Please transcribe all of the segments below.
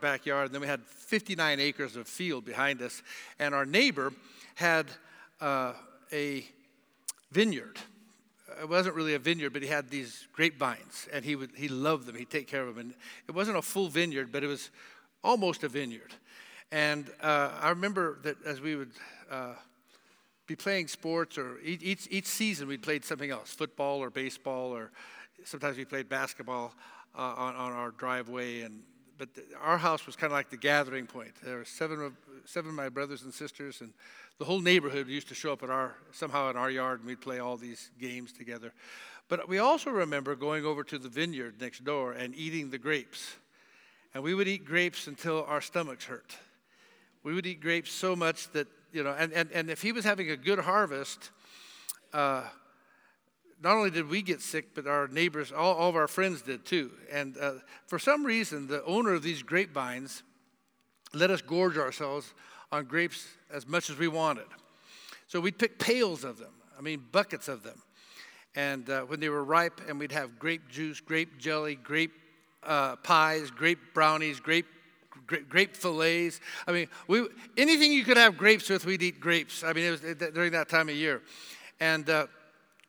backyard, and then we had 59 acres of field behind us, and our neighbor had uh, a vineyard. It wasn't really a vineyard, but he had these grapevines, and he would he loved them. He'd take care of them, and it wasn't a full vineyard, but it was almost a vineyard. And uh, I remember that as we would uh, be playing sports, or each each season we'd played something else, football or baseball, or sometimes we played basketball uh, on on our driveway, and but the, our house was kind of like the gathering point. There were seven of seven of my brothers and sisters, and the whole neighborhood used to show up at our somehow in our yard, and we'd play all these games together. But we also remember going over to the vineyard next door and eating the grapes, and we would eat grapes until our stomachs hurt. We would eat grapes so much that you know, and and, and if he was having a good harvest. Uh, not only did we get sick, but our neighbors, all, all of our friends did too. And uh, for some reason, the owner of these grapevines let us gorge ourselves on grapes as much as we wanted. So we'd pick pails of them, I mean, buckets of them. And uh, when they were ripe, and we'd have grape juice, grape jelly, grape uh, pies, grape brownies, grape grape, grape fillets. I mean, we, anything you could have grapes with, we'd eat grapes. I mean, it was during that time of year. And uh,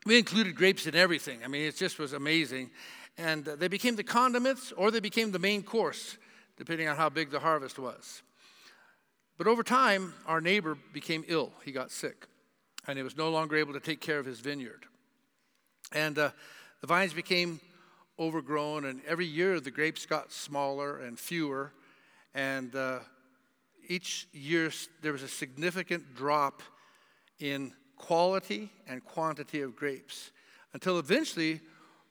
we included grapes in everything. I mean, it just was amazing. And uh, they became the condiments or they became the main course, depending on how big the harvest was. But over time, our neighbor became ill. He got sick, and he was no longer able to take care of his vineyard. And uh, the vines became overgrown, and every year the grapes got smaller and fewer. And uh, each year there was a significant drop in quality and quantity of grapes until eventually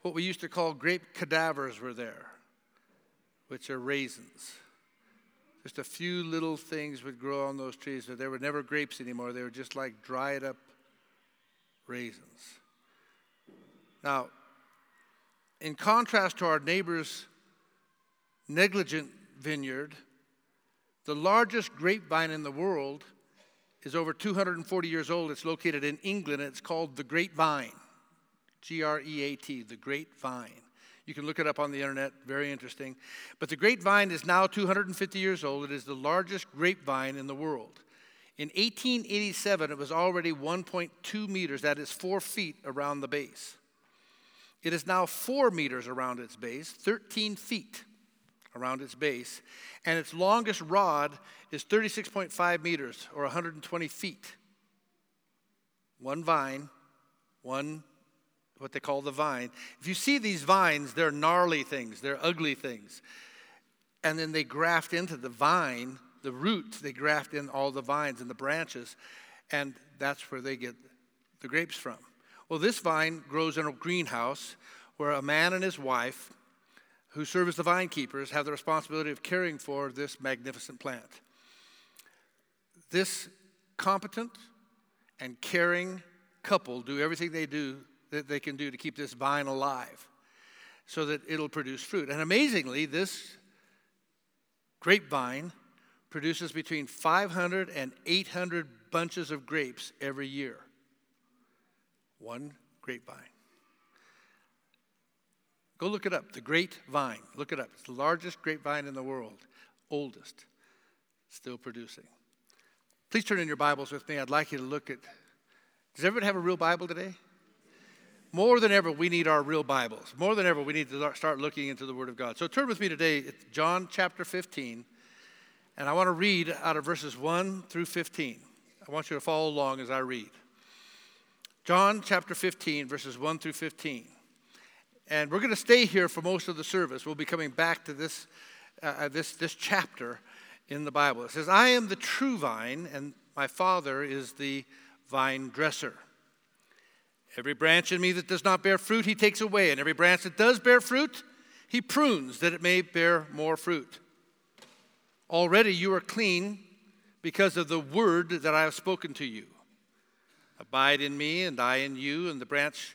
what we used to call grape cadavers were there, which are raisins. Just a few little things would grow on those trees, but they were never grapes anymore. They were just like dried up raisins. Now, in contrast to our neighbor's negligent vineyard, the largest grapevine in the world is over 240 years old. It's located in England. It's called the Great Vine. G R E A T, the Great Vine. You can look it up on the internet, very interesting. But the grapevine is now 250 years old. It is the largest grapevine in the world. In 1887, it was already 1.2 meters, that is four feet around the base. It is now four meters around its base, 13 feet around its base, and its longest rod is 36.5 meters or 120 feet. One vine, one what they call the vine. If you see these vines, they're gnarly things, they're ugly things. And then they graft into the vine, the roots, they graft in all the vines and the branches, and that's where they get the grapes from. Well, this vine grows in a greenhouse where a man and his wife who serve as the vine keepers have the responsibility of caring for this magnificent plant. This competent and caring couple do everything they do that they can do to keep this vine alive so that it'll produce fruit. And amazingly, this grapevine produces between 500 and 800 bunches of grapes every year. One grapevine. Go look it up. The Great Vine. Look it up. It's the largest grapevine in the world, oldest, still producing. Please turn in your Bibles with me. I'd like you to look at. Does everyone have a real Bible today? More than ever, we need our real Bibles. More than ever, we need to start looking into the Word of God. So turn with me today, it's John chapter 15, and I want to read out of verses 1 through 15. I want you to follow along as I read. John chapter 15, verses 1 through 15. And we're going to stay here for most of the service. We'll be coming back to this, uh, uh, this, this chapter in the Bible. It says, I am the true vine, and my Father is the vine dresser. Every branch in me that does not bear fruit, he takes away. And every branch that does bear fruit, he prunes that it may bear more fruit. Already you are clean because of the word that I have spoken to you. Abide in me, and I in you, and the branch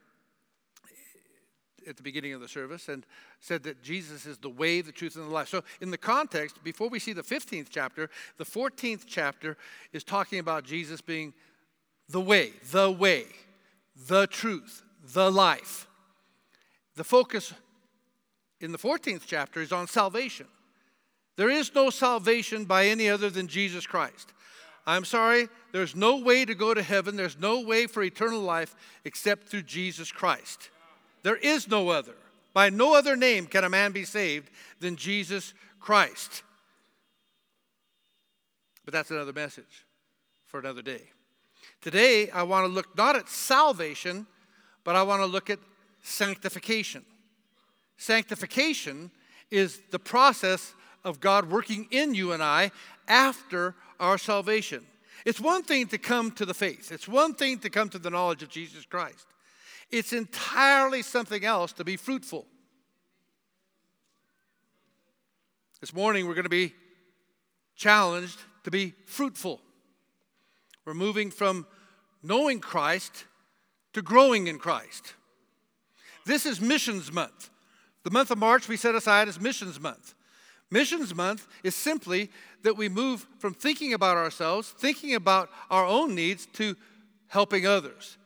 at the beginning of the service and said that Jesus is the way, the truth, and the life. So, in the context, before we see the 15th chapter, the 14th chapter is talking about Jesus being the way, the way, the truth, the life. The focus in the 14th chapter is on salvation. There is no salvation by any other than Jesus Christ. I'm sorry, there's no way to go to heaven, there's no way for eternal life except through Jesus Christ. There is no other. By no other name can a man be saved than Jesus Christ. But that's another message for another day. Today, I want to look not at salvation, but I want to look at sanctification. Sanctification is the process of God working in you and I after our salvation. It's one thing to come to the faith, it's one thing to come to the knowledge of Jesus Christ. It's entirely something else to be fruitful. This morning, we're going to be challenged to be fruitful. We're moving from knowing Christ to growing in Christ. This is Missions Month. The month of March we set aside as Missions Month. Missions Month is simply that we move from thinking about ourselves, thinking about our own needs, to helping others.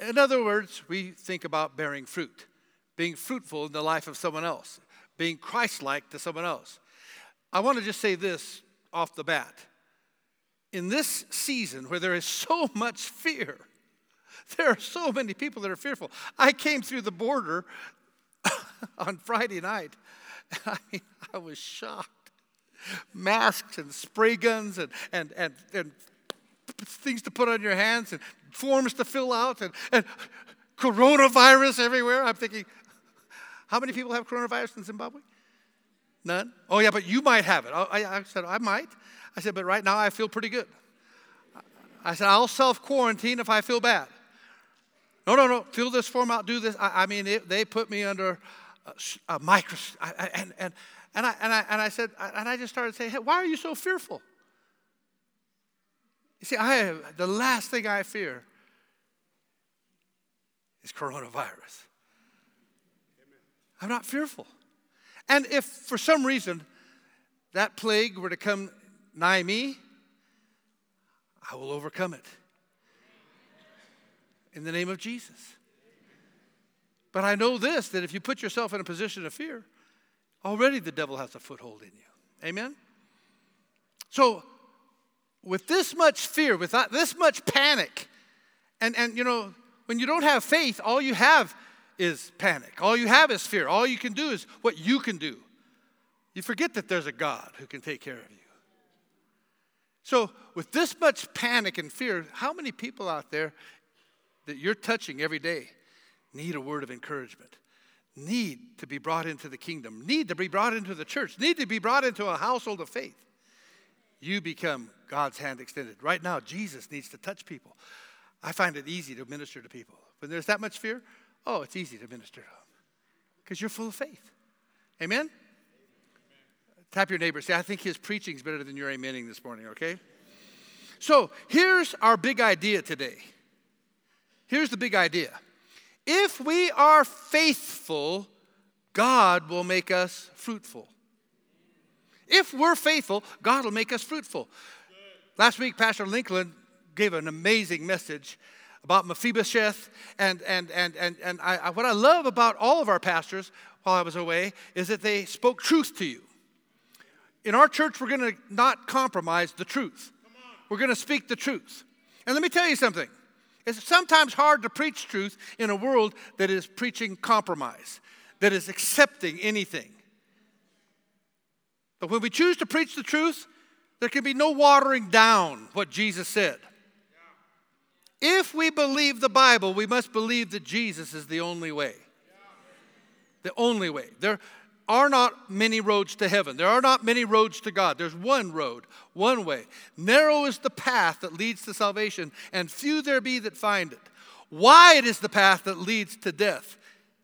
In other words, we think about bearing fruit, being fruitful in the life of someone else, being Christ like to someone else. I want to just say this off the bat. In this season where there is so much fear, there are so many people that are fearful. I came through the border on Friday night. I mean, I was shocked. Masks and spray guns and, and, and, and things to put on your hands and forms to fill out and, and coronavirus everywhere. I'm thinking, how many people have coronavirus in Zimbabwe? None? Oh, yeah, but you might have it. I, I said, I might. I said, but right now I feel pretty good. I said, I'll self quarantine if I feel bad. No, no, no, fill this form out, do this. I, I mean, it, they put me under a, a microscope. And, and, and, I, and, I, and I said, and I just started saying, hey, why are you so fearful? You see, I have, the last thing I fear is coronavirus. I'm not fearful. And if for some reason that plague were to come nigh me, I will overcome it. In the name of Jesus. But I know this that if you put yourself in a position of fear, already the devil has a foothold in you. Amen? So with this much fear, with this much panic, and, and you know, when you don't have faith, all you have is panic. All you have is fear. All you can do is what you can do. You forget that there's a God who can take care of you. So, with this much panic and fear, how many people out there that you're touching every day need a word of encouragement, need to be brought into the kingdom, need to be brought into the church, need to be brought into a household of faith? You become God's hand extended. Right now, Jesus needs to touch people. I find it easy to minister to people. When there's that much fear, oh, it's easy to minister to them because you're full of faith. Amen? Amen. Tap your neighbor. Say, I think his preaching is better than your amening this morning, okay? So here's our big idea today. Here's the big idea. If we are faithful, God will make us fruitful. If we're faithful, God will make us fruitful. Last week, Pastor Lincoln gave an amazing message about Mephibosheth. And, and, and, and, and I, what I love about all of our pastors while I was away is that they spoke truth to you. In our church, we're going to not compromise the truth. We're going to speak the truth. And let me tell you something. It's sometimes hard to preach truth in a world that is preaching compromise, that is accepting anything. But when we choose to preach the truth, there can be no watering down what Jesus said. If we believe the Bible, we must believe that Jesus is the only way. The only way. There are not many roads to heaven. There are not many roads to God. There's one road, one way. Narrow is the path that leads to salvation, and few there be that find it. Wide is the path that leads to death,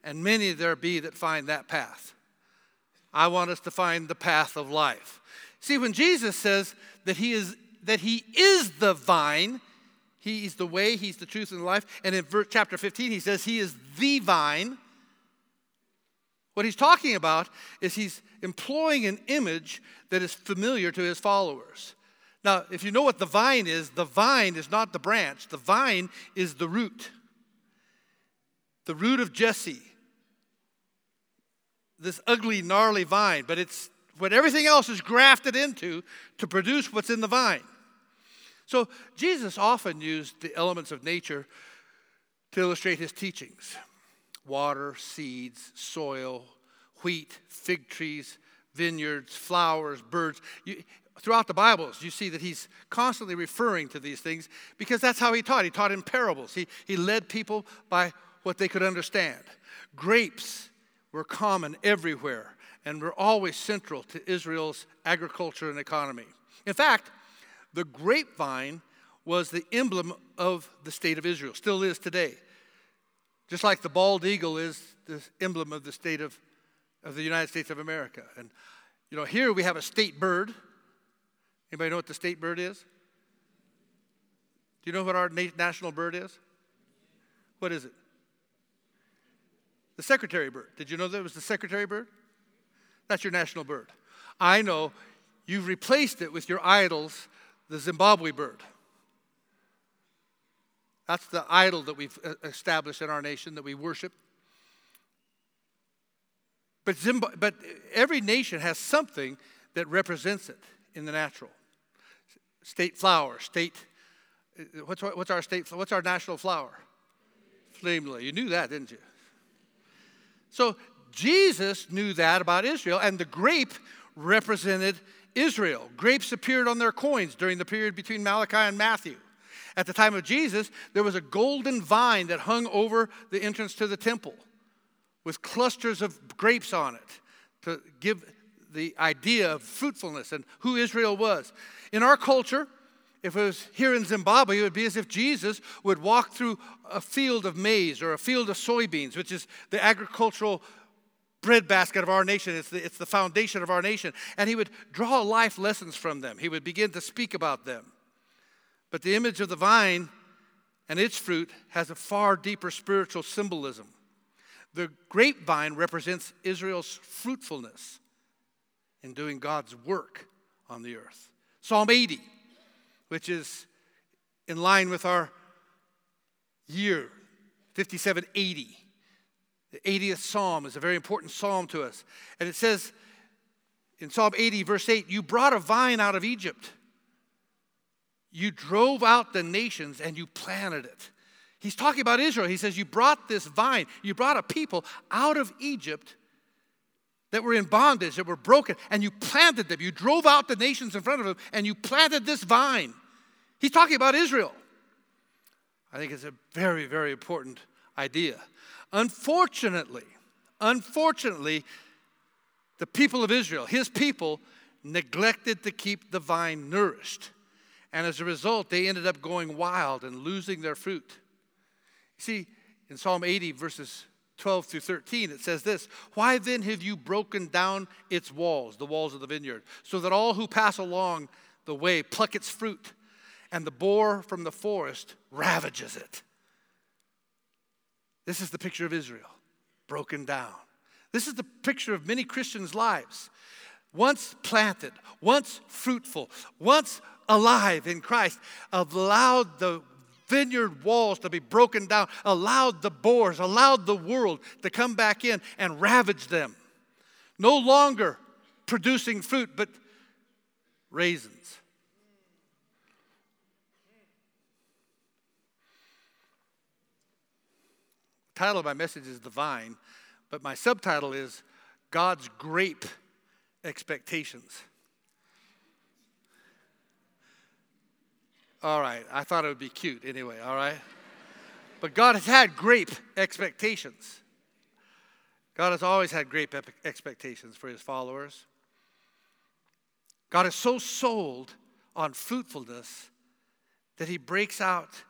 and many there be that find that path. I want us to find the path of life. See, when Jesus says that he is that he is the vine, he's the way, he's the truth and the life, and in verse, chapter 15 he says he is the vine. What he's talking about is he's employing an image that is familiar to his followers. Now, if you know what the vine is, the vine is not the branch, the vine is the root. The root of Jesse. This ugly, gnarly vine, but it's what everything else is grafted into to produce what's in the vine. So, Jesus often used the elements of nature to illustrate his teachings water, seeds, soil, wheat, fig trees, vineyards, flowers, birds. You, throughout the Bibles, you see that he's constantly referring to these things because that's how he taught. He taught in parables, he, he led people by what they could understand. Grapes were common everywhere and were always central to Israel's agriculture and economy. In fact, the grapevine was the emblem of the state of Israel, still is today. Just like the bald eagle is the emblem of the state of, of the United States of America. And, you know, here we have a state bird. Anybody know what the state bird is? Do you know what our national bird is? What is it? The secretary bird. Did you know that it was the secretary bird? That's your national bird. I know you've replaced it with your idols, the Zimbabwe bird. That's the idol that we've uh, established in our nation that we worship. But, Zimb- but every nation has something that represents it in the natural. State flower, state, uh, what's, what's our state, what's our national flower? Flame lily. You knew that, didn't you? So Jesus knew that about Israel, and the grape represented Israel. Grapes appeared on their coins during the period between Malachi and Matthew. At the time of Jesus, there was a golden vine that hung over the entrance to the temple with clusters of grapes on it to give the idea of fruitfulness and who Israel was. In our culture, if it was here in Zimbabwe, it would be as if Jesus would walk through a field of maize or a field of soybeans, which is the agricultural breadbasket of our nation. It's the, it's the foundation of our nation. And he would draw life lessons from them. He would begin to speak about them. But the image of the vine and its fruit has a far deeper spiritual symbolism. The grapevine represents Israel's fruitfulness in doing God's work on the earth. Psalm 80, which is in line with our year, 5780. The 80th psalm is a very important psalm to us. And it says in Psalm 80, verse 8, You brought a vine out of Egypt you drove out the nations and you planted it. He's talking about Israel. He says, You brought this vine, you brought a people out of Egypt that were in bondage, that were broken, and you planted them. You drove out the nations in front of them and you planted this vine. He's talking about Israel. I think it's a very, very important idea. Unfortunately, unfortunately, the people of Israel, his people, neglected to keep the vine nourished. And as a result, they ended up going wild and losing their fruit. See, in Psalm 80, verses 12 through 13, it says this Why then have you broken down its walls, the walls of the vineyard, so that all who pass along the way pluck its fruit, and the boar from the forest ravages it? This is the picture of Israel, broken down. This is the picture of many Christians' lives. Once planted, once fruitful, once alive in Christ, allowed the vineyard walls to be broken down, allowed the boars, allowed the world to come back in and ravage them. No longer producing fruit, but raisins. The title of my message is The Vine, but my subtitle is God's Grape Expectations. All right, I thought it would be cute anyway, all right? But God has had grape expectations. God has always had great expectations for his followers. God is so sold on fruitfulness that he breaks out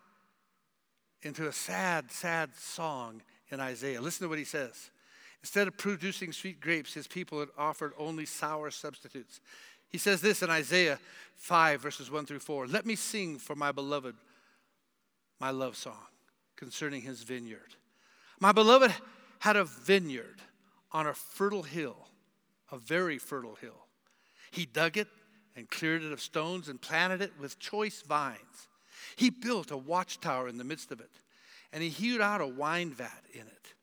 into a sad, sad song in Isaiah. Listen to what he says. Instead of producing sweet grapes, his people had offered only sour substitutes. He says this in Isaiah 5, verses 1 through 4 Let me sing for my beloved my love song concerning his vineyard. My beloved had a vineyard on a fertile hill, a very fertile hill. He dug it and cleared it of stones and planted it with choice vines. He built a watchtower in the midst of it, and he hewed out a wine vat in it.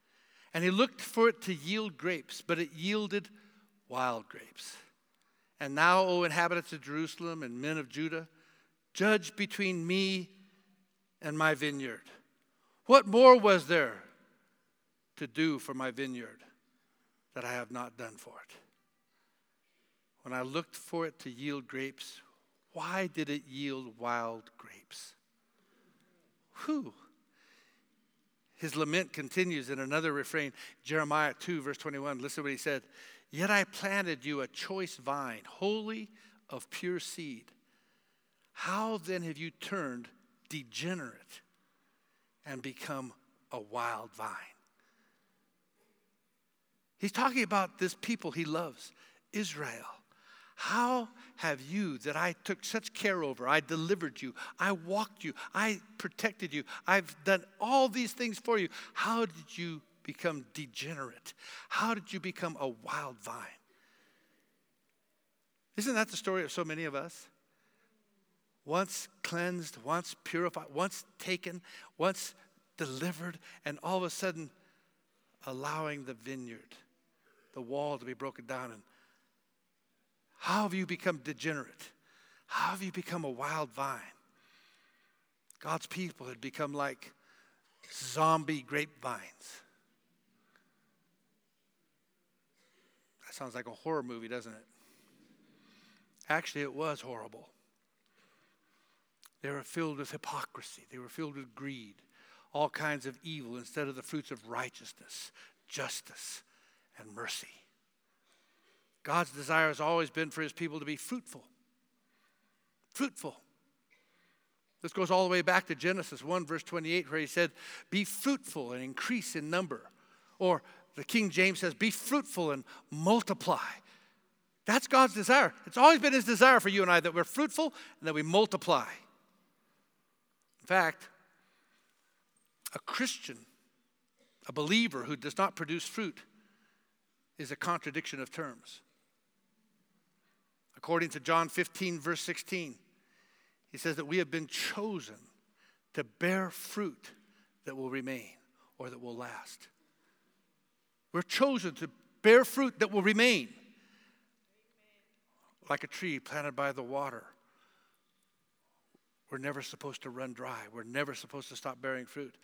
And he looked for it to yield grapes, but it yielded wild grapes. And now, O inhabitants of Jerusalem and men of Judah, judge between me and my vineyard. What more was there to do for my vineyard that I have not done for it? When I looked for it to yield grapes, why did it yield wild grapes? Whew. His lament continues in another refrain, Jeremiah 2, verse 21. Listen to what he said. Yet I planted you a choice vine, wholly of pure seed. How then have you turned degenerate and become a wild vine? He's talking about this people he loves, Israel. How have you, that I took such care over, I delivered you, I walked you, I protected you, I've done all these things for you, how did you become degenerate? How did you become a wild vine? Isn't that the story of so many of us? Once cleansed, once purified, once taken, once delivered, and all of a sudden allowing the vineyard, the wall to be broken down and how have you become degenerate? How have you become a wild vine? God's people had become like zombie grapevines. That sounds like a horror movie, doesn't it? Actually, it was horrible. They were filled with hypocrisy, they were filled with greed, all kinds of evil instead of the fruits of righteousness, justice, and mercy. God's desire has always been for his people to be fruitful. Fruitful. This goes all the way back to Genesis 1, verse 28, where he said, Be fruitful and increase in number. Or the King James says, Be fruitful and multiply. That's God's desire. It's always been his desire for you and I that we're fruitful and that we multiply. In fact, a Christian, a believer who does not produce fruit, is a contradiction of terms. According to John 15, verse 16, he says that we have been chosen to bear fruit that will remain or that will last. We're chosen to bear fruit that will remain. Like a tree planted by the water. We're never supposed to run dry. We're never supposed to stop bearing fruit.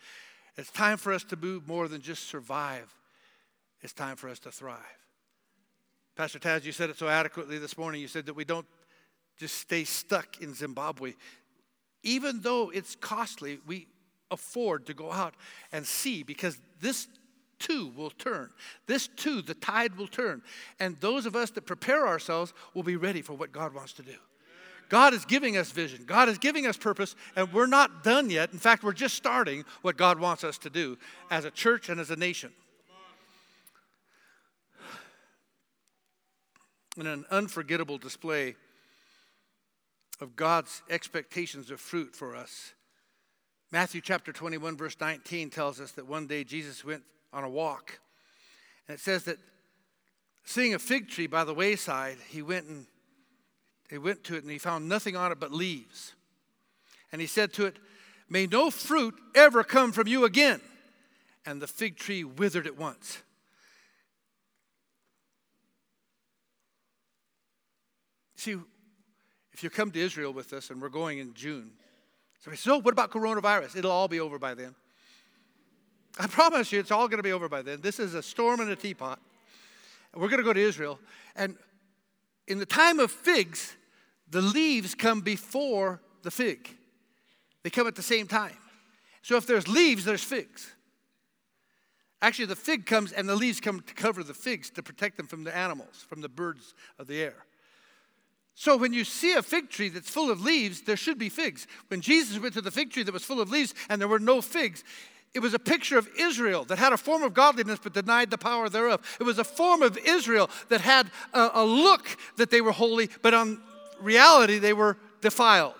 It's time for us to move more than just survive, it's time for us to thrive. Pastor Taz, you said it so adequately this morning. You said that we don't just stay stuck in Zimbabwe. Even though it's costly, we afford to go out and see because this too will turn. This too, the tide will turn. And those of us that prepare ourselves will be ready for what God wants to do. God is giving us vision. God is giving us purpose, and we're not done yet. In fact, we're just starting what God wants us to do as a church and as a nation. in an unforgettable display of God's expectations of fruit for us. Matthew chapter 21, verse 19 tells us that one day Jesus went on a walk. And it says that seeing a fig tree by the wayside, he went and he went to it and he found nothing on it but leaves. And he said to it, May no fruit ever come from you again. And the fig tree withered at once. See, if you come to Israel with us, and we're going in June, so, so what about coronavirus? It'll all be over by then. I promise you, it's all going to be over by then. This is a storm in a teapot. We're going to go to Israel. And in the time of figs, the leaves come before the fig, they come at the same time. So if there's leaves, there's figs. Actually, the fig comes and the leaves come to cover the figs to protect them from the animals, from the birds of the air. So when you see a fig tree that's full of leaves, there should be figs. When Jesus went to the fig tree that was full of leaves and there were no figs, it was a picture of Israel that had a form of godliness but denied the power thereof. It was a form of Israel that had a, a look that they were holy, but on reality they were defiled.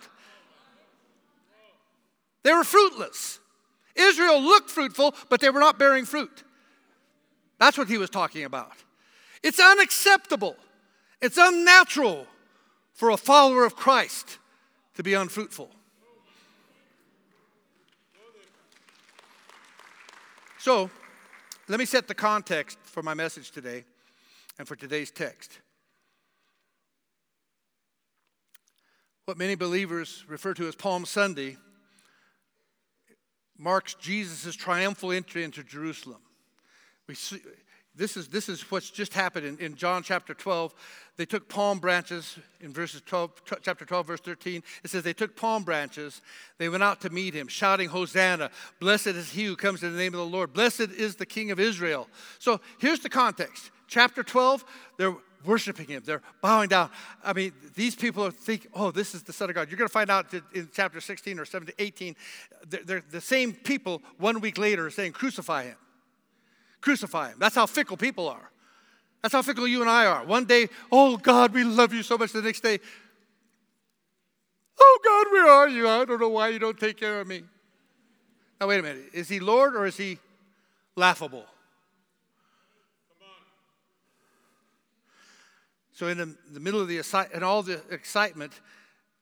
They were fruitless. Israel looked fruitful, but they were not bearing fruit. That's what he was talking about. It's unacceptable. It's unnatural for a follower of Christ to be unfruitful. So, let me set the context for my message today and for today's text. What many believers refer to as Palm Sunday marks Jesus' triumphal entry into Jerusalem. We see, this is, this is what's just happened in, in John chapter 12. They took palm branches in verses 12, chapter 12, verse 13. It says, They took palm branches. They went out to meet him, shouting, Hosanna. Blessed is he who comes in the name of the Lord. Blessed is the King of Israel. So here's the context. Chapter 12, they're worshiping him. They're bowing down. I mean, these people are thinking, oh, this is the Son of God. You're going to find out in chapter 16 or 17, 18, they're, they're the same people one week later saying, crucify him. Crucify him. That's how fickle people are. That's how fickle you and I are. One day, oh God, we love you so much. The next day, oh God, where are you? I don't know why you don't take care of me. Now, wait a minute. Is he Lord or is he laughable? So, in the, the middle of the and all the excitement,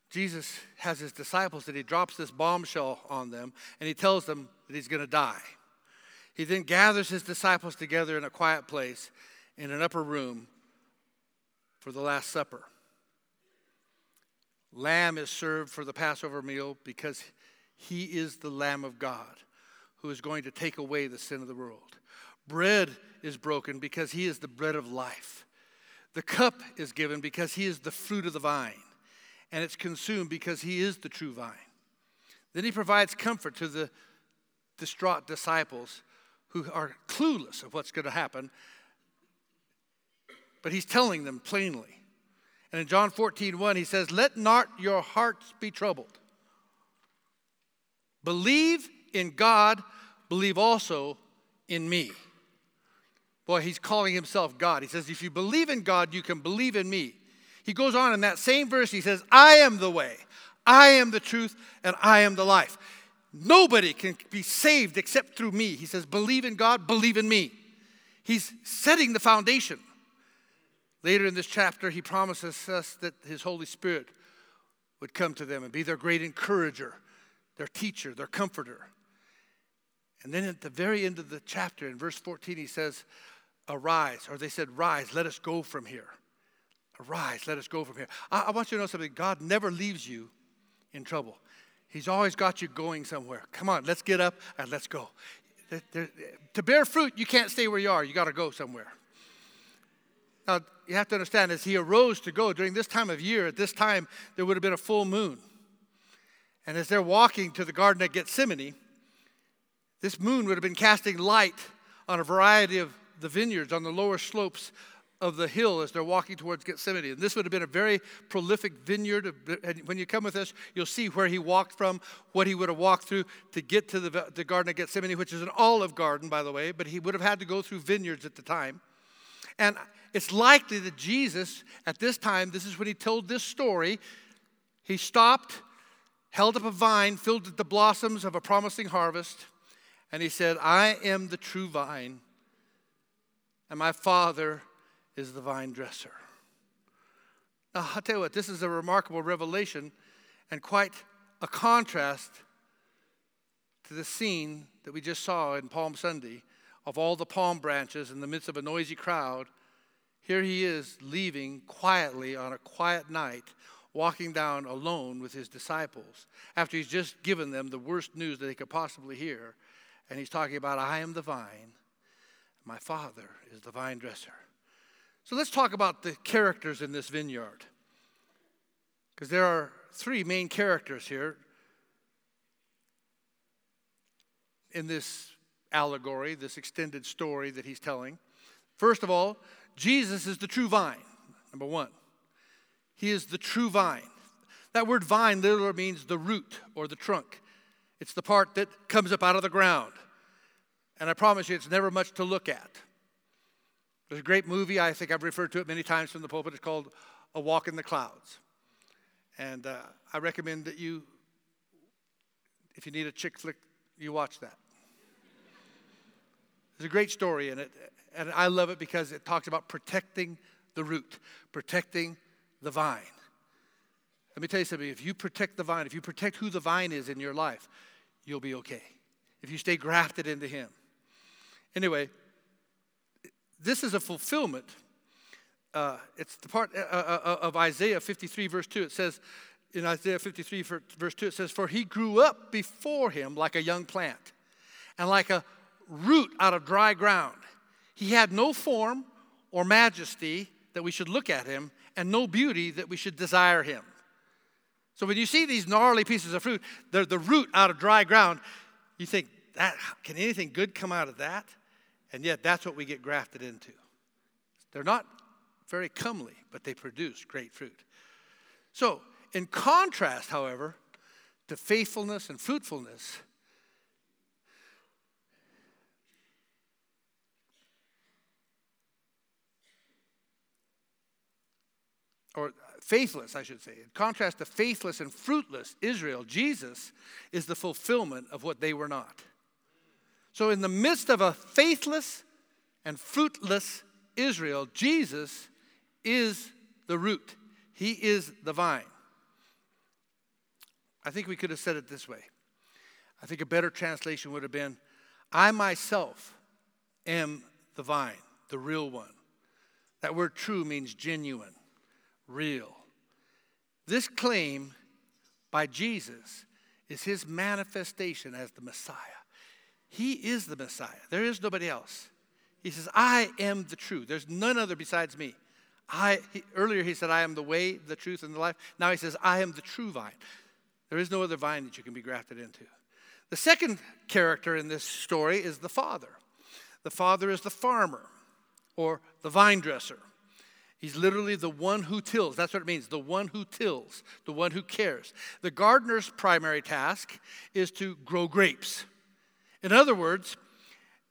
Jesus has his disciples and he drops this bombshell on them and he tells them that he's going to die. He then gathers his disciples together in a quiet place in an upper room for the Last Supper. Lamb is served for the Passover meal because he is the Lamb of God who is going to take away the sin of the world. Bread is broken because he is the bread of life. The cup is given because he is the fruit of the vine, and it's consumed because he is the true vine. Then he provides comfort to the distraught disciples who are clueless of what's going to happen, but he's telling them plainly. And in John 14, 1, he says, Let not your hearts be troubled. Believe in God, believe also in me. Boy, he's calling himself God. He says, If you believe in God, you can believe in me. He goes on in that same verse, he says, I am the way, I am the truth, and I am the life. Nobody can be saved except through me. He says, Believe in God, believe in me. He's setting the foundation. Later in this chapter, he promises us that his Holy Spirit would come to them and be their great encourager, their teacher, their comforter. And then at the very end of the chapter, in verse 14, he says, Arise, or they said, Rise, let us go from here. Arise, let us go from here. I, I want you to know something God never leaves you in trouble. He's always got you going somewhere. Come on, let's get up and let's go. To bear fruit, you can't stay where you are. You got to go somewhere. Now, you have to understand, as he arose to go during this time of year, at this time, there would have been a full moon. And as they're walking to the Garden of Gethsemane, this moon would have been casting light on a variety of the vineyards on the lower slopes of the hill as they're walking towards Gethsemane. And this would have been a very prolific vineyard. And when you come with us, you'll see where he walked from, what he would have walked through to get to the, the Garden of Gethsemane, which is an olive garden, by the way, but he would have had to go through vineyards at the time. And it's likely that Jesus, at this time, this is when he told this story, he stopped, held up a vine filled with the blossoms of a promising harvest, and he said, I am the true vine, and my Father is the vine dresser. Now, I'll tell you what, this is a remarkable revelation and quite a contrast to the scene that we just saw in Palm Sunday of all the palm branches in the midst of a noisy crowd. Here he is leaving quietly on a quiet night, walking down alone with his disciples after he's just given them the worst news that they could possibly hear. And he's talking about, I am the vine, my Father is the vine dresser. So let's talk about the characters in this vineyard. Because there are three main characters here in this allegory, this extended story that he's telling. First of all, Jesus is the true vine, number one. He is the true vine. That word vine literally means the root or the trunk. It's the part that comes up out of the ground. And I promise you, it's never much to look at. There's a great movie, I think I've referred to it many times from the pulpit. It's called A Walk in the Clouds. And uh, I recommend that you, if you need a chick flick, you watch that. There's a great story in it, and I love it because it talks about protecting the root, protecting the vine. Let me tell you something if you protect the vine, if you protect who the vine is in your life, you'll be okay. If you stay grafted into Him. Anyway, this is a fulfillment. Uh, it's the part uh, uh, uh of Isaiah 53, verse 2. It says, in Isaiah 53, verse 2, it says, For he grew up before him like a young plant, and like a root out of dry ground. He had no form or majesty that we should look at him, and no beauty that we should desire him. So when you see these gnarly pieces of fruit, they're the root out of dry ground, you think, that, can anything good come out of that? And yet, that's what we get grafted into. They're not very comely, but they produce great fruit. So, in contrast, however, to faithfulness and fruitfulness, or faithless, I should say. In contrast to faithless and fruitless Israel, Jesus is the fulfillment of what they were not. So, in the midst of a faithless and fruitless Israel, Jesus is the root, He is the vine. I think we could have said it this way. I think a better translation would have been I myself am the vine, the real one. That word true means genuine real. This claim by Jesus is his manifestation as the Messiah. He is the Messiah. There is nobody else. He says, I am the truth. There's none other besides me. I, he, earlier he said, I am the way, the truth, and the life. Now he says, I am the true vine. There is no other vine that you can be grafted into. The second character in this story is the father. The father is the farmer or the vine dresser. He's literally the one who tills. That's what it means the one who tills, the one who cares. The gardener's primary task is to grow grapes. In other words,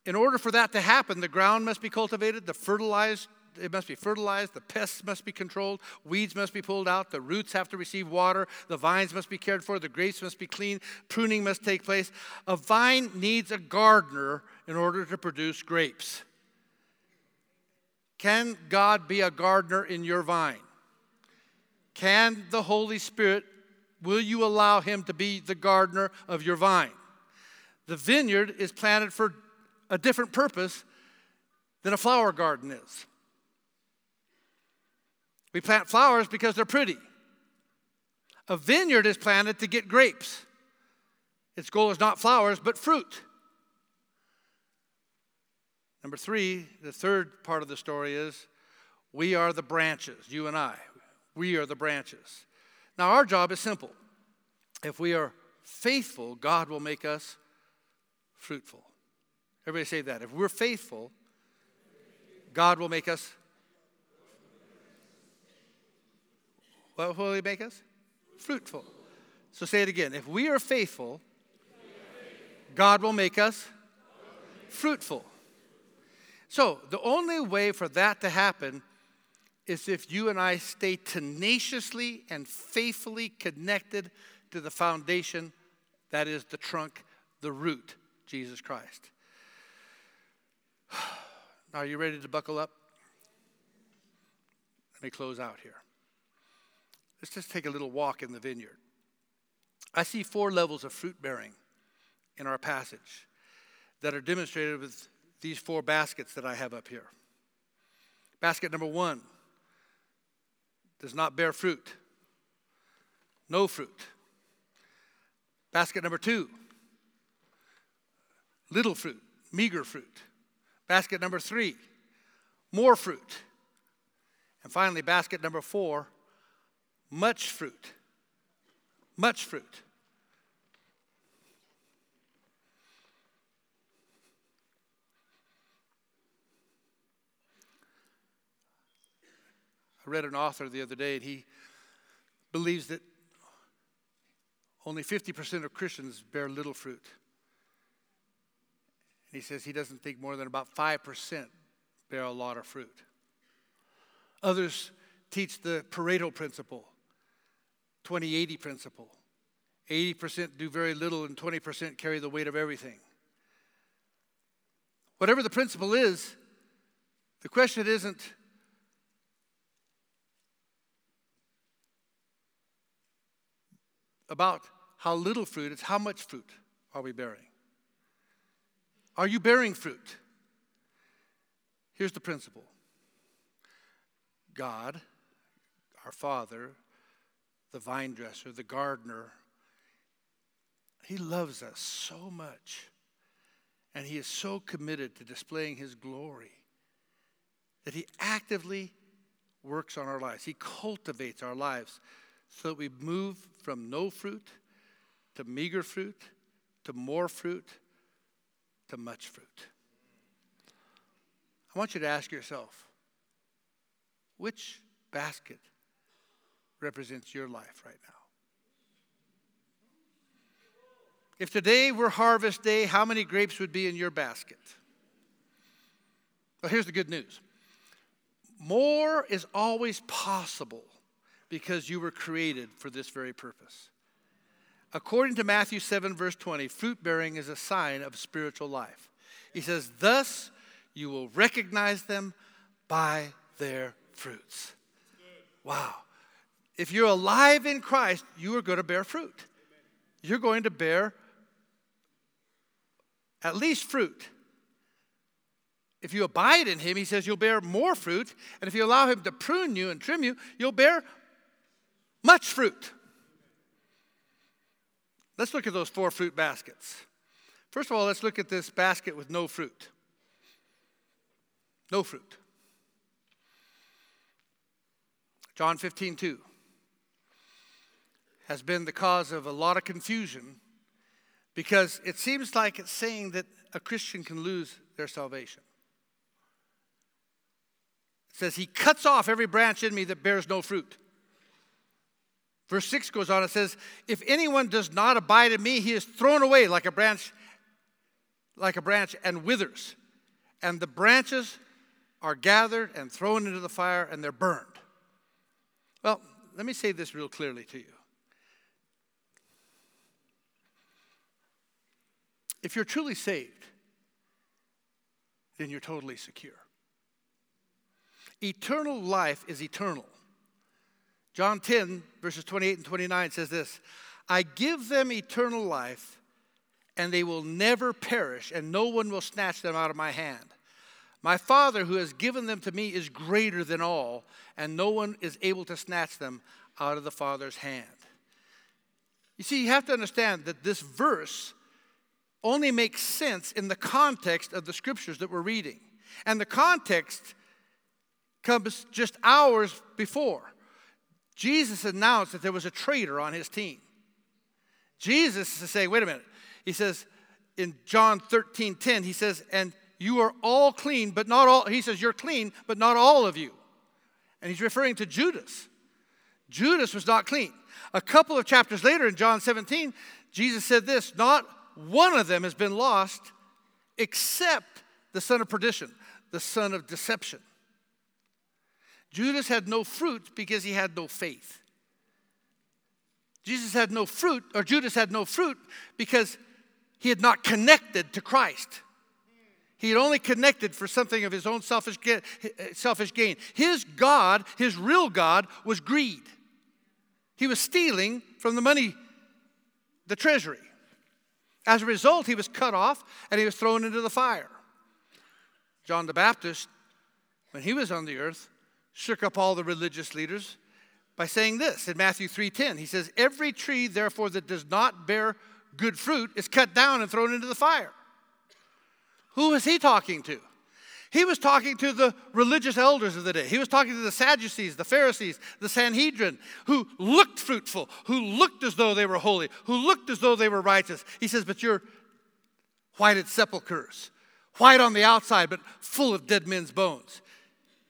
in order for that to happen, the ground must be cultivated, the fertilized, it must be fertilized, the pests must be controlled, weeds must be pulled out, the roots have to receive water, the vines must be cared for, the grapes must be cleaned, pruning must take place. A vine needs a gardener in order to produce grapes. Can God be a gardener in your vine? Can the Holy Spirit, will you allow Him to be the gardener of your vine? The vineyard is planted for a different purpose than a flower garden is. We plant flowers because they're pretty. A vineyard is planted to get grapes. Its goal is not flowers, but fruit. Number three, the third part of the story is we are the branches, you and I. We are the branches. Now, our job is simple. If we are faithful, God will make us fruitful. Everybody say that. If we're faithful, God will make us. What will He make us? Fruitful. So say it again. If we are faithful, God will make us fruitful. So, the only way for that to happen is if you and I stay tenaciously and faithfully connected to the foundation that is the trunk, the root, Jesus Christ. Now, are you ready to buckle up? Let me close out here. Let's just take a little walk in the vineyard. I see four levels of fruit bearing in our passage that are demonstrated with these four baskets that I have up here. Basket number one does not bear fruit, no fruit. Basket number two, little fruit, meager fruit. Basket number three, more fruit. And finally, basket number four, much fruit. Much fruit. I read an author the other day, and he believes that only 50% of Christians bear little fruit. He says he doesn't think more than about 5% bear a lot of fruit. Others teach the Pareto principle, 20 80 principle. 80% do very little and 20% carry the weight of everything. Whatever the principle is, the question isn't about how little fruit, it's how much fruit are we bearing. Are you bearing fruit? Here's the principle God, our Father, the vine dresser, the gardener, He loves us so much. And He is so committed to displaying His glory that He actively works on our lives. He cultivates our lives so that we move from no fruit to meager fruit to more fruit to much fruit. I want you to ask yourself which basket represents your life right now? If today were harvest day, how many grapes would be in your basket? Well, here's the good news more is always possible because you were created for this very purpose. According to Matthew 7, verse 20, fruit bearing is a sign of spiritual life. He says, Thus you will recognize them by their fruits. Wow. If you're alive in Christ, you are going to bear fruit. You're going to bear at least fruit. If you abide in Him, He says you'll bear more fruit. And if you allow Him to prune you and trim you, you'll bear much fruit. Let's look at those four fruit baskets. First of all, let's look at this basket with no fruit. No fruit. John 15, 2 has been the cause of a lot of confusion because it seems like it's saying that a Christian can lose their salvation. It says, He cuts off every branch in me that bears no fruit. Verse 6 goes on, it says, If anyone does not abide in me, he is thrown away like a branch, like a branch and withers. And the branches are gathered and thrown into the fire and they're burned. Well, let me say this real clearly to you. If you're truly saved, then you're totally secure. Eternal life is eternal. John 10, verses 28 and 29 says this I give them eternal life, and they will never perish, and no one will snatch them out of my hand. My Father, who has given them to me, is greater than all, and no one is able to snatch them out of the Father's hand. You see, you have to understand that this verse only makes sense in the context of the scriptures that we're reading. And the context comes just hours before. Jesus announced that there was a traitor on his team. Jesus is saying, wait a minute. He says in John 13 10, he says, and you are all clean, but not all, he says, you're clean, but not all of you. And he's referring to Judas. Judas was not clean. A couple of chapters later in John 17, Jesus said this Not one of them has been lost except the son of perdition, the son of deception. Judas had no fruit because he had no faith. Jesus had no fruit, or Judas had no fruit because he had not connected to Christ. He had only connected for something of his own selfish, selfish gain. His God, his real God, was greed. He was stealing from the money, the treasury. As a result, he was cut off and he was thrown into the fire. John the Baptist, when he was on the earth, shook up all the religious leaders by saying this in Matthew 3:10. He says, "Every tree therefore that does not bear good fruit is cut down and thrown into the fire." Who was he talking to? He was talking to the religious elders of the day. He was talking to the Sadducees, the Pharisees, the Sanhedrin, who looked fruitful, who looked as though they were holy, who looked as though they were righteous. He says, But you're whited sepulchres, white on the outside, but full of dead men's bones.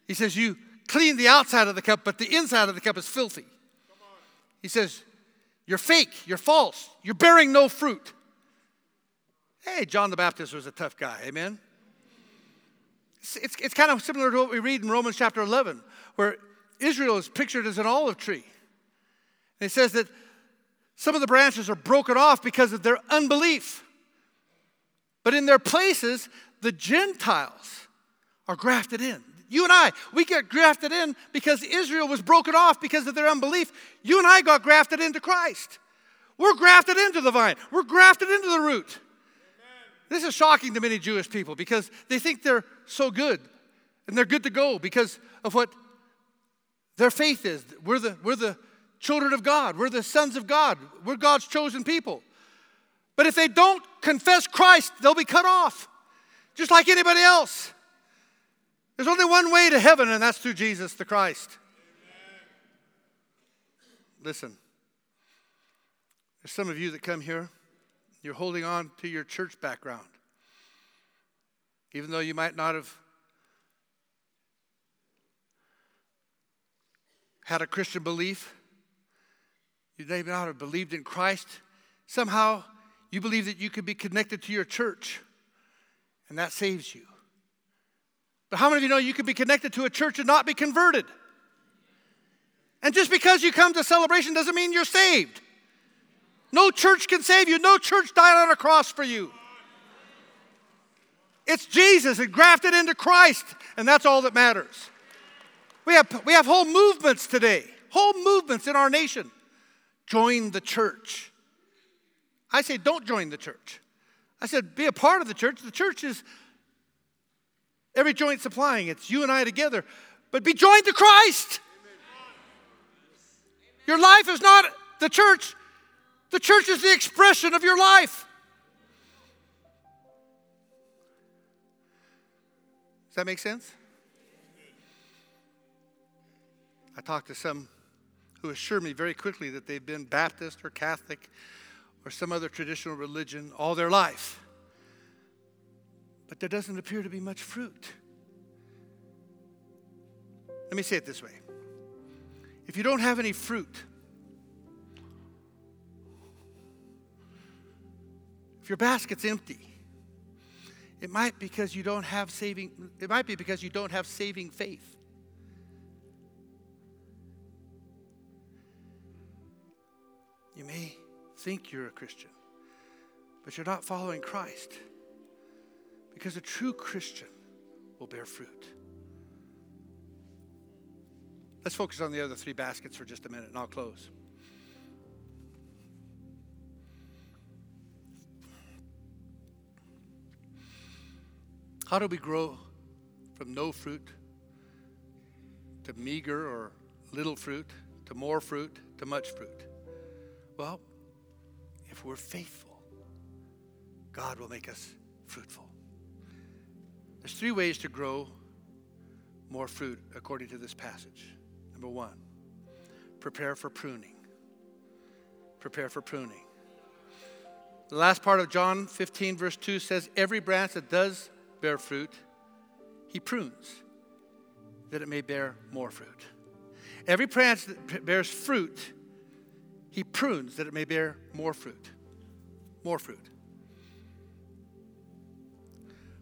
He says, You clean the outside of the cup, but the inside of the cup is filthy. He says, You're fake, you're false, you're bearing no fruit. Hey, John the Baptist was a tough guy, amen? It's, it's, it's kind of similar to what we read in Romans chapter 11, where Israel is pictured as an olive tree. And it says that some of the branches are broken off because of their unbelief. But in their places, the Gentiles are grafted in. You and I, we get grafted in because Israel was broken off because of their unbelief. You and I got grafted into Christ. We're grafted into the vine, we're grafted into the root. This is shocking to many Jewish people because they think they're so good and they're good to go because of what their faith is. We're the, we're the children of God, we're the sons of God, we're God's chosen people. But if they don't confess Christ, they'll be cut off, just like anybody else. There's only one way to heaven, and that's through Jesus the Christ. Amen. Listen, there's some of you that come here, you're holding on to your church background. Even though you might not have had a Christian belief, you may not have believed in Christ, somehow you believe that you could be connected to your church, and that saves you. But how many of you know you can be connected to a church and not be converted? And just because you come to celebration doesn't mean you're saved. No church can save you. No church died on a cross for you. It's Jesus and grafted into Christ, and that's all that matters. We have, we have whole movements today, whole movements in our nation. Join the church. I say, don't join the church. I said, be a part of the church. The church is every joint supplying, it's you and I together. But be joined to Christ. Your life is not the church, the church is the expression of your life. Does that make sense? I talked to some who assured me very quickly that they've been Baptist or Catholic or some other traditional religion all their life. But there doesn't appear to be much fruit. Let me say it this way if you don't have any fruit, if your basket's empty, it might because you don't have saving it might be because you don't have saving faith. You may think you're a Christian, but you're not following Christ. Because a true Christian will bear fruit. Let's focus on the other three baskets for just a minute and I'll close. How do we grow from no fruit to meager or little fruit to more fruit to much fruit? Well, if we're faithful, God will make us fruitful. There's three ways to grow more fruit according to this passage. Number one, prepare for pruning. Prepare for pruning. The last part of John 15, verse 2 says, Every branch that does bear fruit, he prunes, that it may bear more fruit. Every branch that bears fruit, he prunes, that it may bear more fruit. More fruit.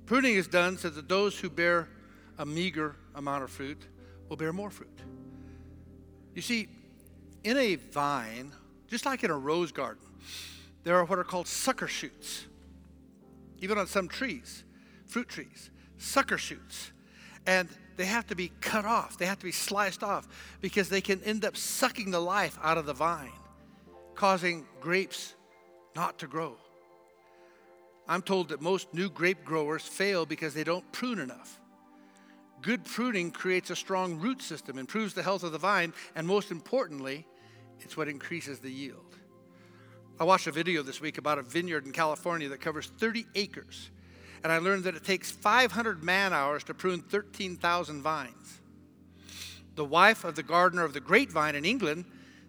Pruning is done so that those who bear a meager amount of fruit will bear more fruit. You see, in a vine, just like in a rose garden, there are what are called sucker shoots. Even on some trees, fruit trees, sucker shoots. And they have to be cut off, they have to be sliced off because they can end up sucking the life out of the vine, causing grapes not to grow. I'm told that most new grape growers fail because they don't prune enough. Good pruning creates a strong root system, improves the health of the vine, and most importantly, it's what increases the yield. I watched a video this week about a vineyard in California that covers 30 acres and I learned that it takes 500 man hours to prune 13,000 vines. The wife of the gardener of the grapevine in England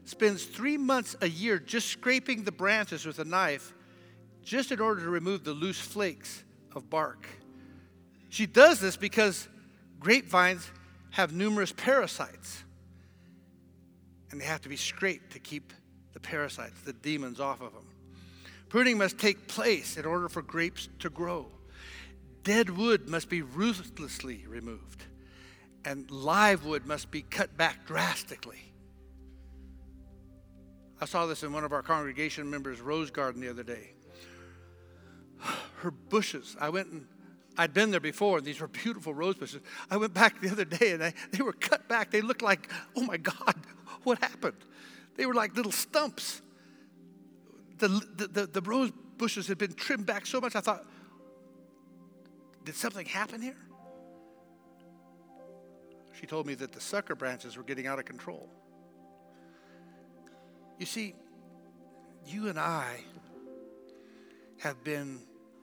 spends three months a year just scraping the branches with a knife just in order to remove the loose flakes of bark. She does this because grapevines have numerous parasites, and they have to be scraped to keep the parasites, the demons, off of them. Pruning must take place in order for grapes to grow. Dead wood must be ruthlessly removed, and live wood must be cut back drastically. I saw this in one of our congregation members' rose garden the other day. Her bushes, I went and I'd been there before, and these were beautiful rose bushes. I went back the other day, and I, they were cut back. They looked like, oh my God, what happened? They were like little stumps. The, the, the, the rose bushes had been trimmed back so much, I thought, did something happen here? She told me that the sucker branches were getting out of control. You see, you and I have been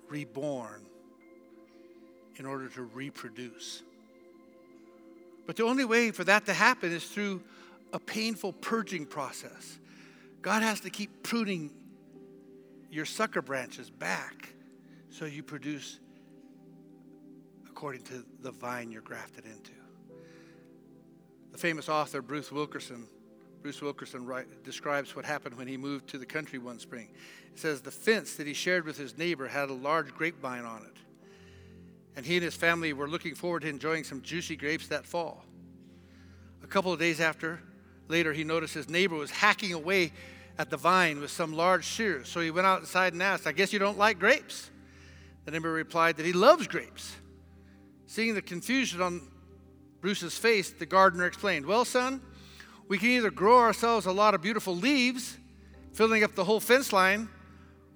reborn in order to reproduce. But the only way for that to happen is through a painful purging process. God has to keep pruning your sucker branches back so you produce according to the vine you're grafted into. The famous author Bruce Wilkinson, Bruce Wilkinson write, describes what happened when he moved to the country one spring. He says the fence that he shared with his neighbor had a large grapevine on it and he and his family were looking forward to enjoying some juicy grapes that fall. A couple of days after, later, he noticed his neighbor was hacking away at the vine with some large shears. So he went outside and asked, I guess you don't like grapes? The neighbor replied that he loves grapes. Seeing the confusion on Bruce's face, the gardener explained, Well, son, we can either grow ourselves a lot of beautiful leaves, filling up the whole fence line,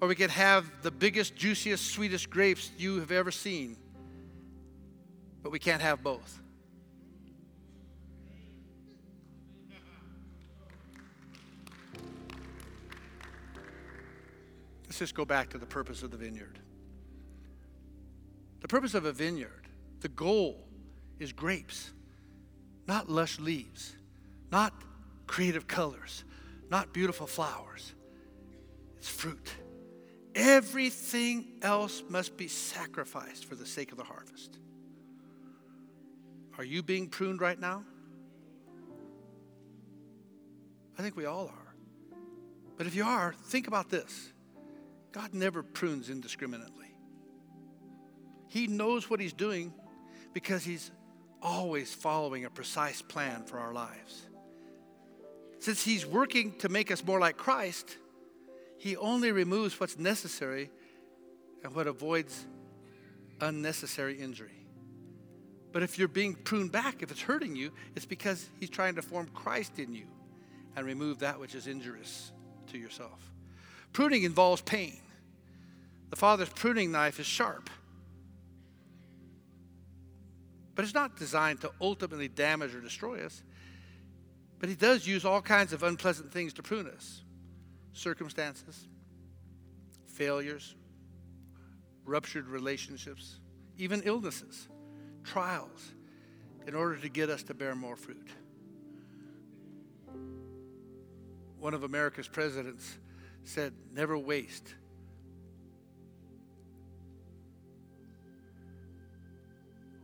or we can have the biggest, juiciest, sweetest grapes you have ever seen but we can't have both. Let's just go back to the purpose of the vineyard. The purpose of a vineyard, the goal is grapes, not lush leaves, not creative colors, not beautiful flowers. It's fruit. Everything else must be sacrificed for the sake of the harvest. Are you being pruned right now? I think we all are. But if you are, think about this God never prunes indiscriminately. He knows what He's doing because He's always following a precise plan for our lives. Since He's working to make us more like Christ, He only removes what's necessary and what avoids unnecessary injury. But if you're being pruned back, if it's hurting you, it's because He's trying to form Christ in you and remove that which is injurious to yourself. Pruning involves pain. The Father's pruning knife is sharp, but it's not designed to ultimately damage or destroy us. But He does use all kinds of unpleasant things to prune us circumstances, failures, ruptured relationships, even illnesses trials in order to get us to bear more fruit. One of America's presidents said, Never waste.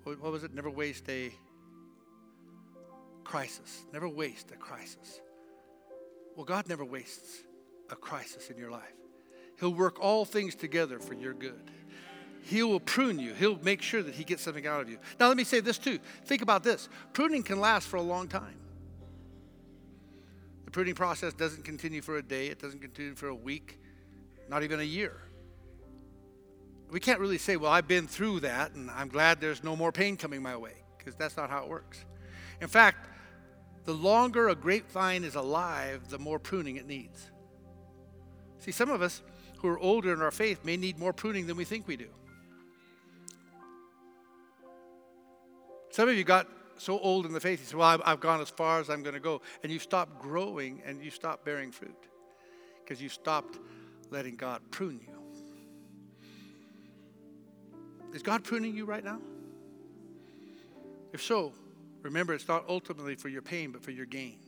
What was it? Never waste a crisis. Never waste a crisis. Well, God never wastes a crisis in your life. He'll work all things together for your good. He will prune you. He'll make sure that He gets something out of you. Now, let me say this too. Think about this pruning can last for a long time. The pruning process doesn't continue for a day, it doesn't continue for a week, not even a year. We can't really say, well, I've been through that and I'm glad there's no more pain coming my way, because that's not how it works. In fact, the longer a grapevine is alive, the more pruning it needs. See, some of us who are older in our faith may need more pruning than we think we do. Some of you got so old in the faith, you said, Well, I've, gone as far as I'm going to go. And you stopped growing and you stopped bearing fruit because you stopped letting God prune you. Is God pruning you right now? If so, remember it's not ultimately for your pain, but for your gain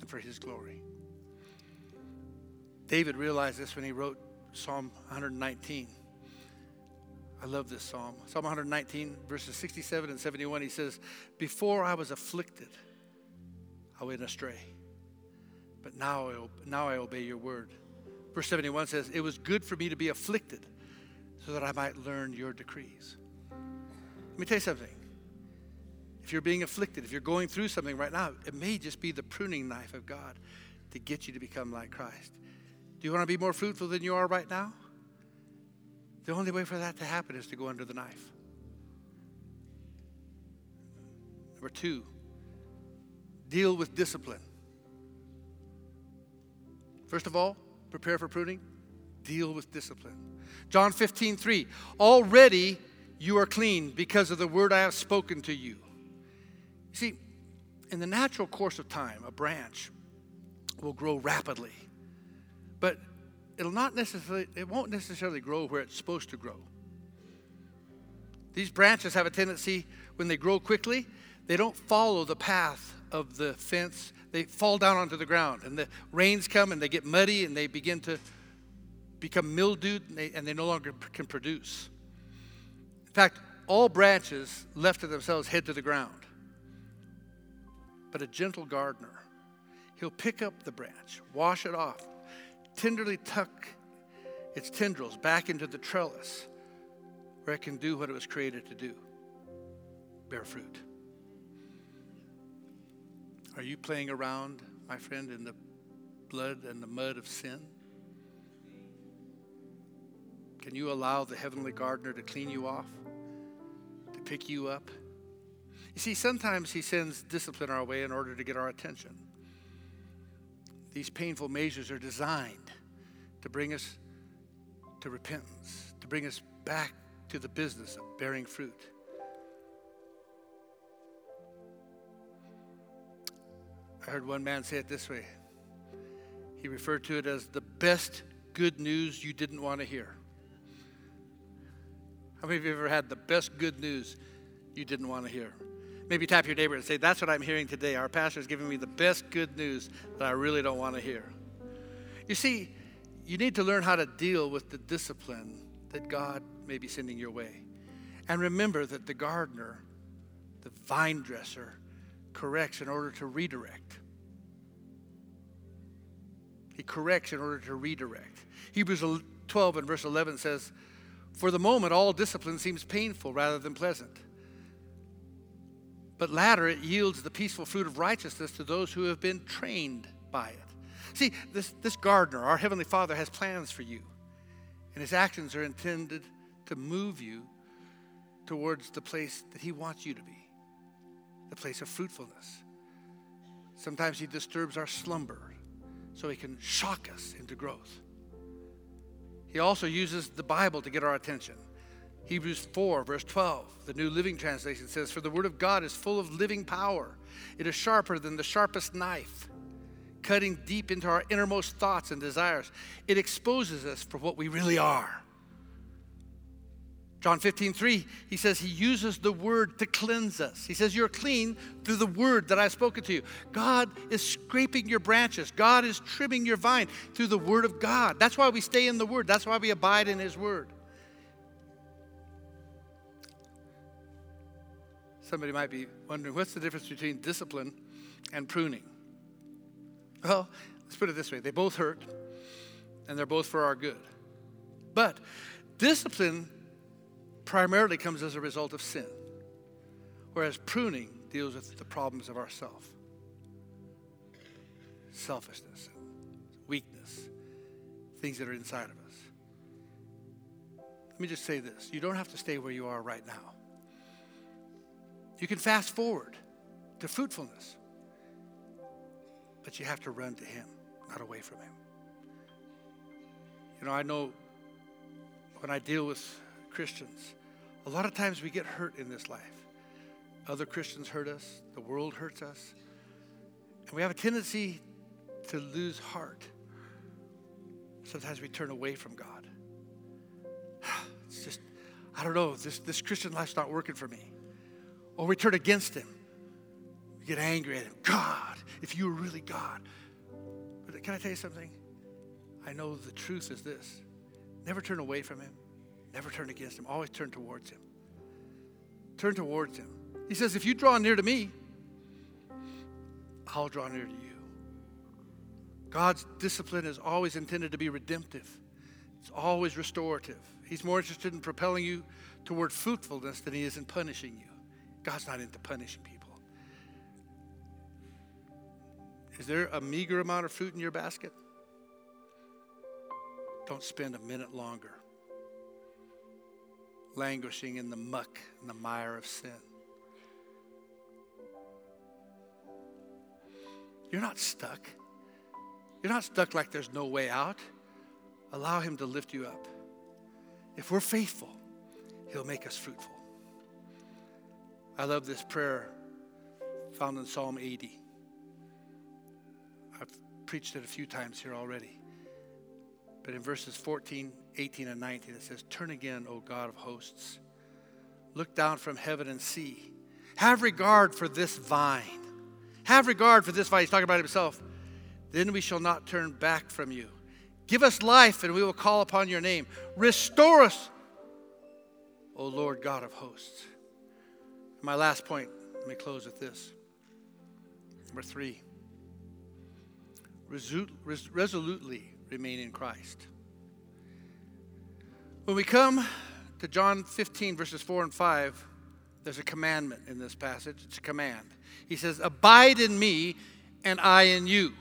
and for His glory. David realized this when he wrote Psalm 119. I love this psalm. Psalm 119, verses 67 and 71, he says, Before I was afflicted, I went astray. But now I, now I obey your word. Verse 71 says, It was good for me to be afflicted so that I might learn your decrees. Let me tell you something. If you're being afflicted, if you're going through something right now, it may just be the pruning knife of God to get you to become like Christ. Do you want to be more fruitful than you are right now? The only way for that to happen is to go under the knife. Number two, deal with discipline. First of all, prepare for pruning, deal with discipline. John 15, 3. Already you are clean because of the word I have spoken to you. See, in the natural course of time, a branch will grow rapidly, but it'll not necessarily, it won't necessarily grow where it's supposed to grow. These branches have a tendency, when they grow quickly, they don't follow the path of the fence. They fall down onto the ground, and the rains come and they get muddy and they begin to become mildewed and they, and they no longer can produce. In fact, all branches left to themselves head to the ground. But a gentle gardener, he'll pick up the branch, wash it off, tenderly tuck its tendrils back into the trellis where it can do what it was created to do bear fruit. Are you playing around, my friend, in the blood and the mud of sin? Can you allow the heavenly gardener to clean you off, to pick you up? You see, sometimes he sends discipline our way in order to get our attention. These painful measures are designed to bring us to repentance, to bring us back to the business of bearing fruit. I heard one man say it this way. He referred to it as the best good news you didn't want to hear. How many of you ever had the best good news you didn't want to hear? Maybe tap your neighbor and say, That's what I'm hearing today. Our pastor is giving me the best good news that I really don't want to hear. You see, you need to learn how to deal with the discipline that God may be sending your way. And remember that the gardener, the vine dresser, corrects in order to redirect. He corrects in order to redirect. Hebrews 12 and verse 11 says, For the moment, all discipline seems painful rather than pleasant. But latter, it yields the peaceful fruit of righteousness to those who have been trained by it. See, this, this gardener, our Heavenly Father, has plans for you, and His actions are intended to move you towards the place that He wants you to be the place of fruitfulness. Sometimes He disturbs our slumber so He can shock us into growth. He also uses the Bible to get our attention. Hebrews 4, verse 12, the New Living Translation says, For the Word of God is full of living power. It is sharper than the sharpest knife, cutting deep into our innermost thoughts and desires. It exposes us for what we really are. John 15, 3, he says he uses the word to cleanse us. He says, You're clean through the word that I've spoken to you. God is scraping your branches, God is trimming your vine through the word of God. That's why we stay in the word, that's why we abide in his word. Somebody might be wondering what's the difference between discipline and pruning? Well, let's put it this way they both hurt, and they're both for our good. But discipline primarily comes as a result of sin, whereas pruning deals with the problems of ourself selfishness, weakness, things that are inside of us. Let me just say this you don't have to stay where you are right now. You can fast forward to fruitfulness, but you have to run to Him, not away from Him. You know, I know when I deal with Christians, a lot of times we get hurt in this life. Other Christians hurt us, the world hurts us, and we have a tendency to lose heart. Sometimes we turn away from God. It's just, I don't know, this, this Christian life's not working for me. Or we turn against Him. We get angry at Him. God, if you were really God. But can I tell you something? I know the truth is this never turn away from Him. Never turn against him, always turn towards him. Turn towards him. He says, If you draw near to me, I'll draw near to you. God's discipline is always intended to be redemptive, it's always restorative. He's more interested in propelling you toward fruitfulness than he is in punishing you. God's not into punishing people. Is there a meager amount of fruit in your basket? Don't spend a minute longer languishing in the muck and the mire of sin. You're not stuck. You're not stuck like there's no way out. Allow Him to lift you up. If we're faithful, He'll make us fruitful. I love this prayer found in Psalm 80. I've preached it a few times here already. But in verses 14, 18, and 19, it says, Turn again, O God of hosts. Look down from heaven and see. Have regard for this vine. Have regard for this vine. He's talking about himself. Then we shall not turn back from you. Give us life, and we will call upon your name. Restore us, O Lord God of hosts. My last point, let me close with this. Number three, resolutely remain in Christ. When we come to John 15, verses 4 and 5, there's a commandment in this passage. It's a command. He says, Abide in me, and I in you.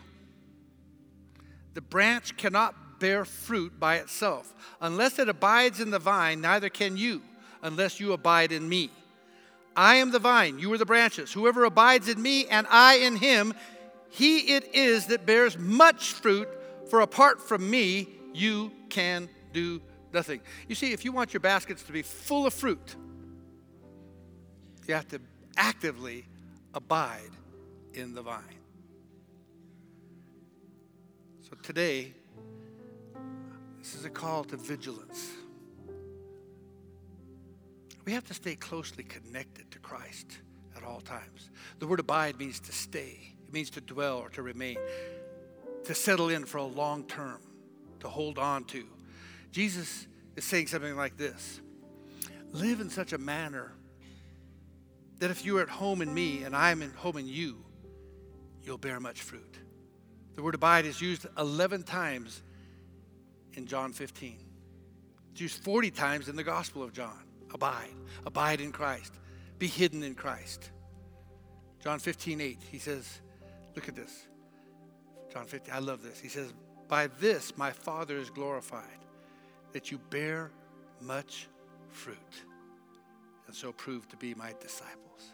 The branch cannot bear fruit by itself. Unless it abides in the vine, neither can you, unless you abide in me. I am the vine, you are the branches. Whoever abides in me and I in him, he it is that bears much fruit, for apart from me, you can do nothing. You see, if you want your baskets to be full of fruit, you have to actively abide in the vine. So today, this is a call to vigilance. We have to stay closely connected to Christ at all times. The word abide means to stay, it means to dwell or to remain, to settle in for a long term, to hold on to. Jesus is saying something like this Live in such a manner that if you're at home in me and I'm at home in you, you'll bear much fruit. The word abide is used 11 times in John 15. It's used 40 times in the Gospel of John. Abide. Abide in Christ. Be hidden in Christ. John 15, 8, he says, look at this. John 15, I love this. He says, By this my Father is glorified, that you bear much fruit, and so prove to be my disciples.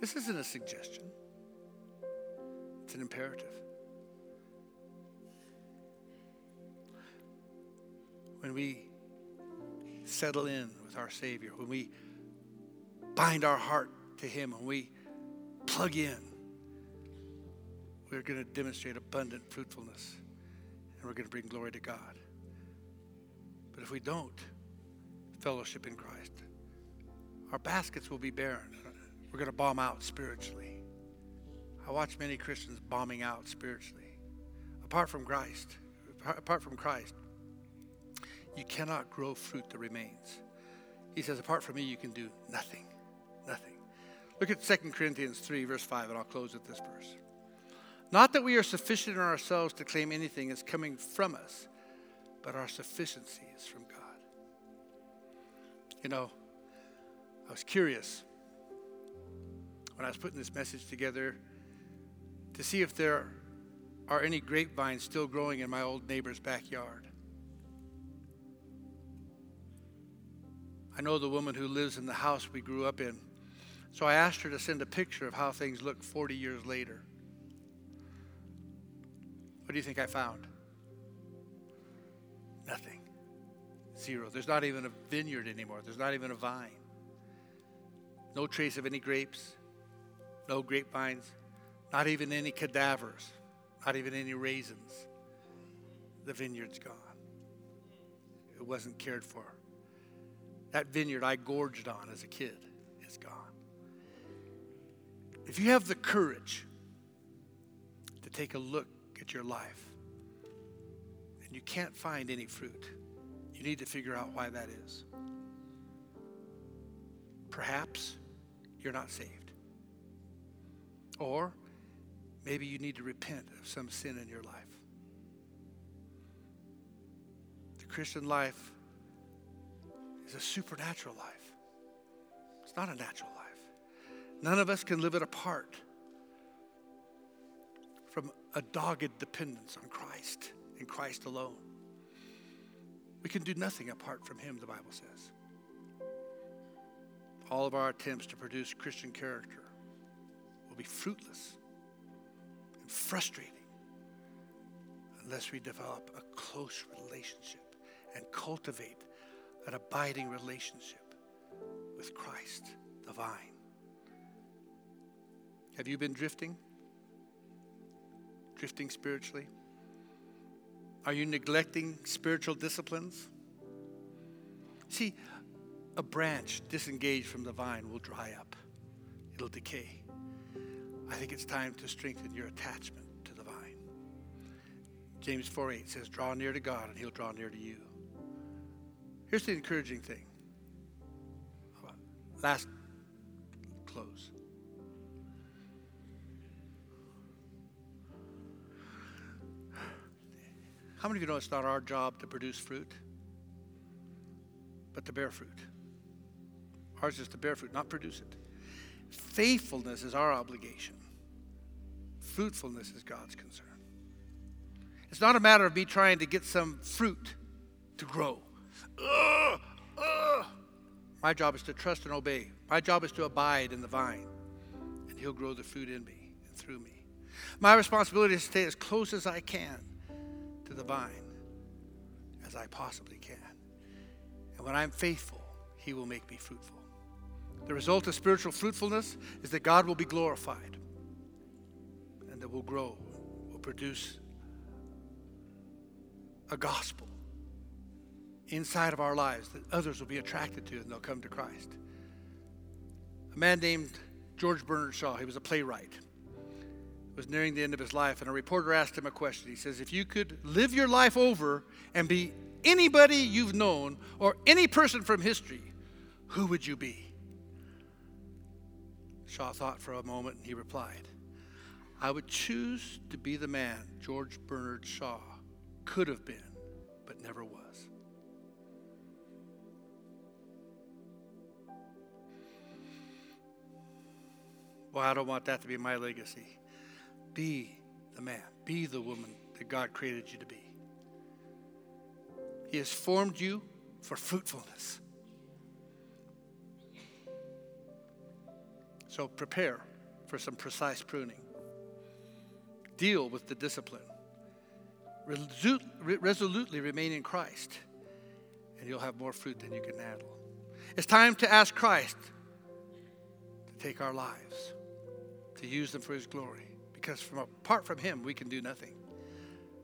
This isn't a suggestion, it's an imperative. When we settle in with our Savior, when we bind our heart to Him, when we plug in, we're going to demonstrate abundant fruitfulness and we're going to bring glory to God. But if we don't fellowship in Christ, our baskets will be barren. We're going to bomb out spiritually. I watch many Christians bombing out spiritually. Apart from Christ, apart from Christ, you cannot grow fruit that remains. He says, apart from me, you can do nothing. Nothing. Look at 2 Corinthians 3, verse 5, and I'll close with this verse. Not that we are sufficient in ourselves to claim anything is coming from us, but our sufficiency is from God. You know, I was curious when I was putting this message together to see if there are any grapevines still growing in my old neighbor's backyard. I know the woman who lives in the house we grew up in. So I asked her to send a picture of how things look 40 years later. What do you think I found? Nothing. Zero. There's not even a vineyard anymore. There's not even a vine. No trace of any grapes, no grapevines, not even any cadavers, not even any raisins. The vineyard's gone. It wasn't cared for. That vineyard I gorged on as a kid is gone. If you have the courage to take a look at your life and you can't find any fruit, you need to figure out why that is. Perhaps you're not saved. Or Maybe you need to repent of some sin in your life. The Christian life a supernatural life. It's not a natural life. None of us can live it apart from a dogged dependence on Christ and Christ alone. We can do nothing apart from Him, the Bible says. All of our attempts to produce Christian character will be fruitless and frustrating unless we develop a close relationship and cultivate an abiding relationship with Christ, the vine. Have you been drifting? Drifting spiritually? Are you neglecting spiritual disciplines? See, a branch disengaged from the vine will dry up, it'll decay. I think it's time to strengthen your attachment to the vine. James 4 8 says, Draw near to God, and he'll draw near to you. Here's the encouraging thing. Last close. How many of you know it's not our job to produce fruit, but to bear fruit? Ours is to bear fruit, not produce it. Faithfulness is our obligation. Fruitfulness is God's concern. It's not a matter of me trying to get some fruit to grow. My job is to trust and obey. My job is to abide in the vine, and He'll grow the fruit in me and through me. My responsibility is to stay as close as I can to the vine as I possibly can. And when I'm faithful, He will make me fruitful. The result of spiritual fruitfulness is that God will be glorified and that we'll grow, will produce a gospel inside of our lives that others will be attracted to and they'll come to Christ. A man named George Bernard Shaw, he was a playwright, was nearing the end of his life, and a reporter asked him a question. He says, If you could live your life over and be anybody you've known or any person from history, who would you be? Shaw thought for a moment and he replied, I would choose to be the man George Bernard Shaw could have been, but never was. Well, I don't want that to be my legacy. Be the man, be the woman that God created you to be. He has formed you for fruitfulness. So prepare for some precise pruning. Deal with the discipline. Resolutely remain in Christ, and you'll have more fruit than you can handle. It's time to ask Christ to take our lives, to use them for His glory, because from apart from Him, we can do nothing.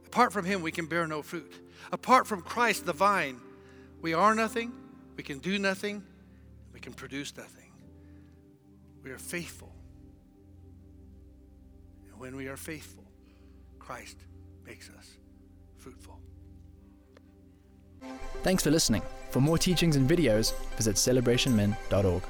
Apart from Him, we can bear no fruit. Apart from Christ, the vine, we are nothing, we can do nothing, we can produce nothing. We are faithful. And when we are faithful, Christ makes us fruitful. Thanks for listening. For more teachings and videos, visit celebrationmen.org.